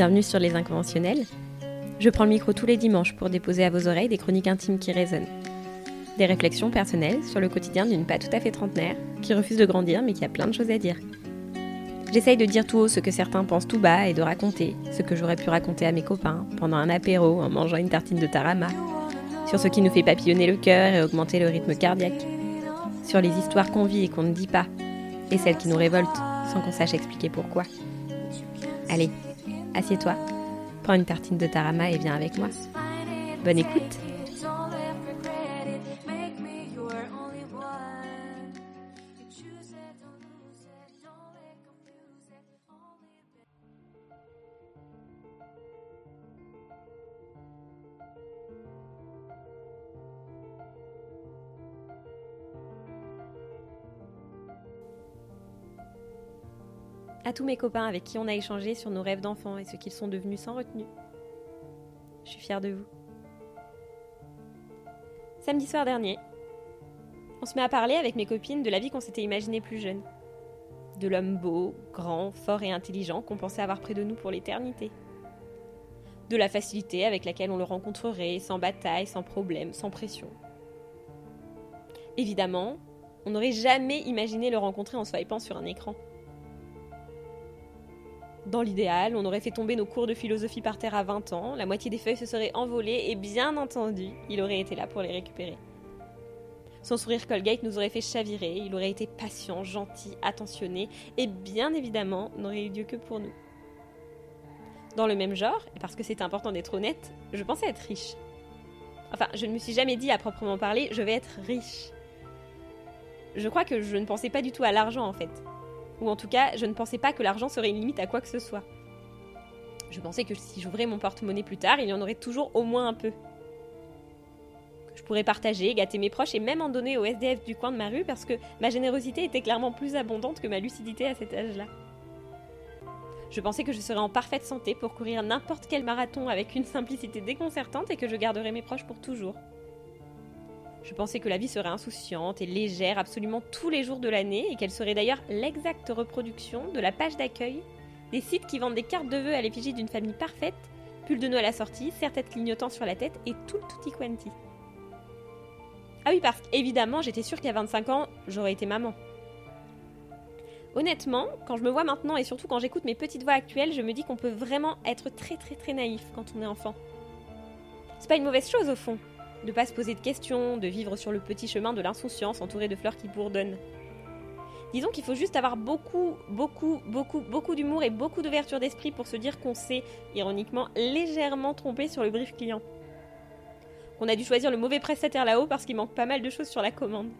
Bienvenue sur Les Inconventionnels. Je prends le micro tous les dimanches pour déposer à vos oreilles des chroniques intimes qui résonnent. Des réflexions personnelles sur le quotidien d'une pas tout à fait trentenaire qui refuse de grandir mais qui a plein de choses à dire. J'essaye de dire tout haut ce que certains pensent tout bas et de raconter ce que j'aurais pu raconter à mes copains pendant un apéro en mangeant une tartine de tarama, sur ce qui nous fait papillonner le cœur et augmenter le rythme cardiaque, sur les histoires qu'on vit et qu'on ne dit pas, et celles qui nous révoltent sans qu'on sache expliquer pourquoi. Allez, Assieds-toi, prends une tartine de tarama et viens avec moi. Bonne écoute à tous mes copains avec qui on a échangé sur nos rêves d'enfants et ce qu'ils sont devenus sans retenue. Je suis fière de vous. Samedi soir dernier, on se met à parler avec mes copines de la vie qu'on s'était imaginée plus jeune. De l'homme beau, grand, fort et intelligent qu'on pensait avoir près de nous pour l'éternité. De la facilité avec laquelle on le rencontrerait, sans bataille, sans problème, sans pression. Évidemment, on n'aurait jamais imaginé le rencontrer en swipant sur un écran. Dans l'idéal, on aurait fait tomber nos cours de philosophie par terre à 20 ans, la moitié des feuilles se seraient envolées et bien entendu, il aurait été là pour les récupérer. Son sourire Colgate nous aurait fait chavirer, il aurait été patient, gentil, attentionné et bien évidemment n'aurait eu Dieu que pour nous. Dans le même genre, et parce que c'est important d'être honnête, je pensais être riche. Enfin, je ne me suis jamais dit à proprement parler, je vais être riche. Je crois que je ne pensais pas du tout à l'argent en fait. Ou en tout cas, je ne pensais pas que l'argent serait une limite à quoi que ce soit. Je pensais que si j'ouvrais mon porte-monnaie plus tard, il y en aurait toujours au moins un peu. Que je pourrais partager, gâter mes proches et même en donner au SDF du coin de ma rue parce que ma générosité était clairement plus abondante que ma lucidité à cet âge-là. Je pensais que je serais en parfaite santé pour courir n'importe quel marathon avec une simplicité déconcertante et que je garderais mes proches pour toujours. Je pensais que la vie serait insouciante et légère absolument tous les jours de l'année et qu'elle serait d'ailleurs l'exacte reproduction de la page d'accueil? Des sites qui vendent des cartes de vœux à l'effigie d'une famille parfaite, pull de Noël assorti, serre-tête clignotant sur la tête et tout le tutti quanti. Ah oui, parce qu'évidemment, j'étais sûre qu'à 25 ans, j'aurais été maman. Honnêtement, quand je me vois maintenant et surtout quand j'écoute mes petites voix actuelles, je me dis qu'on peut vraiment être très très très naïf quand on est enfant. C'est pas une mauvaise chose au fond, de pas se poser de questions, de vivre sur le petit chemin de l'insouciance entouré de fleurs qui bourdonnent. Disons qu'il faut juste avoir beaucoup, beaucoup, beaucoup, beaucoup d'humour et beaucoup d'ouverture d'esprit pour se dire qu'on s'est, ironiquement, légèrement trompé sur le brief client. Qu'on a dû choisir le mauvais prestataire là-haut parce qu'il manque pas mal de choses sur la commande.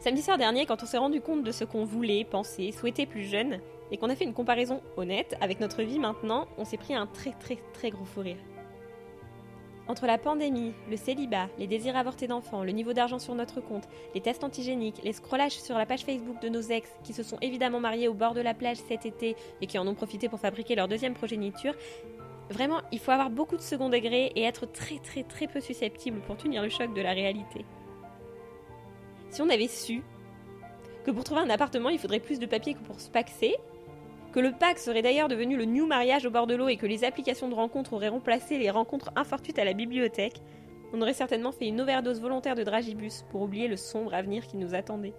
Samedi soir dernier, quand on s'est rendu compte de ce qu'on voulait, pensait, souhaitait plus jeune, et qu'on a fait une comparaison honnête avec notre vie maintenant, on s'est pris un très très très gros fou rire. Entre la pandémie, le célibat, les désirs avortés d'enfants, le niveau d'argent sur notre compte, les tests antigéniques, les scrollages sur la page Facebook de nos ex qui se sont évidemment mariés au bord de la plage cet été et qui en ont profité pour fabriquer leur deuxième progéniture, vraiment, il faut avoir beaucoup de second degré et être très très très peu susceptible pour tenir le choc de la réalité. Si on avait su que pour trouver un appartement, il faudrait plus de papier que pour se paxer, que le pack serait d'ailleurs devenu le new mariage au bord de l'eau et que les applications de rencontres auraient remplacé les rencontres infortuites à la bibliothèque, on aurait certainement fait une overdose volontaire de dragibus pour oublier le sombre avenir qui nous attendait.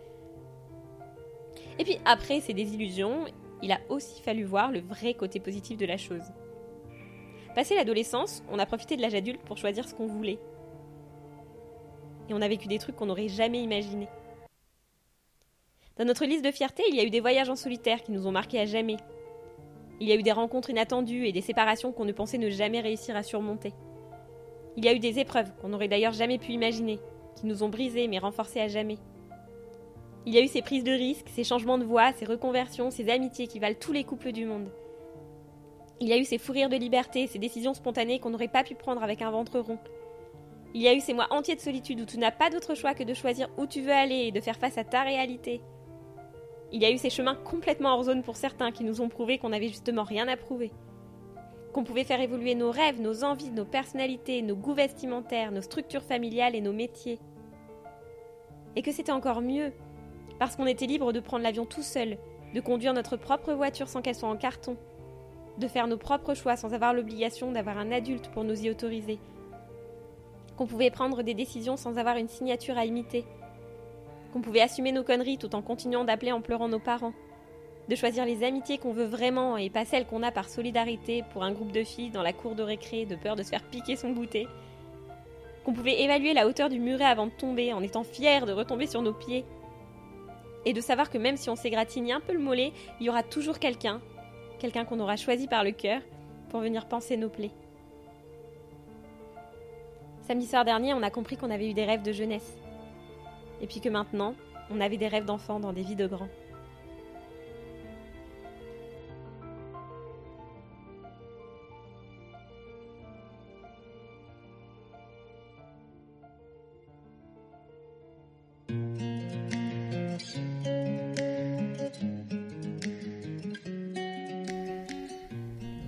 Et puis après ces désillusions, il a aussi fallu voir le vrai côté positif de la chose. Passé l'adolescence, on a profité de l'âge adulte pour choisir ce qu'on voulait. Et on a vécu des trucs qu'on n'aurait jamais imaginés. Dans notre liste de fierté, il y a eu des voyages en solitaire qui nous ont marqués à jamais. Il y a eu des rencontres inattendues et des séparations qu'on ne pensait ne jamais réussir à surmonter. Il y a eu des épreuves qu'on n'aurait d'ailleurs jamais pu imaginer, qui nous ont brisés mais renforcés à jamais. Il y a eu ces prises de risques, ces changements de voix, ces reconversions, ces amitiés qui valent tous les couples du monde. Il y a eu ces fous rires de liberté, ces décisions spontanées qu'on n'aurait pas pu prendre avec un ventre rond. Il y a eu ces mois entiers de solitude où tu n'as pas d'autre choix que de choisir où tu veux aller et de faire face à ta réalité. Il y a eu ces chemins complètement hors zone pour certains qui nous ont prouvé qu'on n'avait justement rien à prouver. Qu'on pouvait faire évoluer nos rêves, nos envies, nos personnalités, nos goûts vestimentaires, nos structures familiales et nos métiers. Et que c'était encore mieux, parce qu'on était libre de prendre l'avion tout seul, de conduire notre propre voiture sans qu'elle soit en carton, de faire nos propres choix sans avoir l'obligation d'avoir un adulte pour nous y autoriser, qu'on pouvait prendre des décisions sans avoir une signature à imiter, qu'on pouvait assumer nos conneries tout en continuant d'appeler en pleurant nos parents, de choisir les amitiés qu'on veut vraiment et pas celles qu'on a par solidarité pour un groupe de filles dans la cour de récré de peur de se faire piquer son goûter, qu'on pouvait évaluer la hauteur du muret avant de tomber en étant fiers de retomber sur nos pieds, et de savoir que même si on s'égratigne un peu le mollet, il y aura toujours quelqu'un, quelqu'un qu'on aura choisi par le cœur, pour venir penser nos plaies. Samedi soir dernier, on a compris qu'on avait eu des rêves de jeunesse. Et puis que maintenant, on avait des rêves d'enfants dans des vies de grands.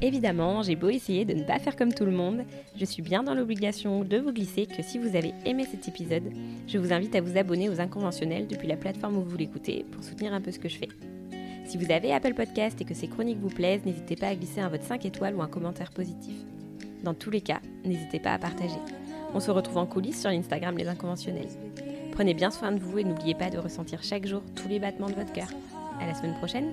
Évidemment, j'ai beau essayer de ne pas faire comme tout le monde, je suis bien dans l'obligation de vous glisser que si vous avez aimé cet épisode, je vous invite à vous abonner aux inconventionnels depuis la plateforme où vous l'écoutez pour soutenir un peu ce que je fais. Si vous avez Apple Podcast et que ces chroniques vous plaisent, n'hésitez pas à glisser un vote 5 étoiles ou un commentaire positif. Dans tous les cas, n'hésitez pas à partager. On se retrouve en coulisses sur l'Instagram Les Inconventionnels. Prenez bien soin de vous et n'oubliez pas de ressentir chaque jour tous les battements de votre cœur. À la semaine prochaine!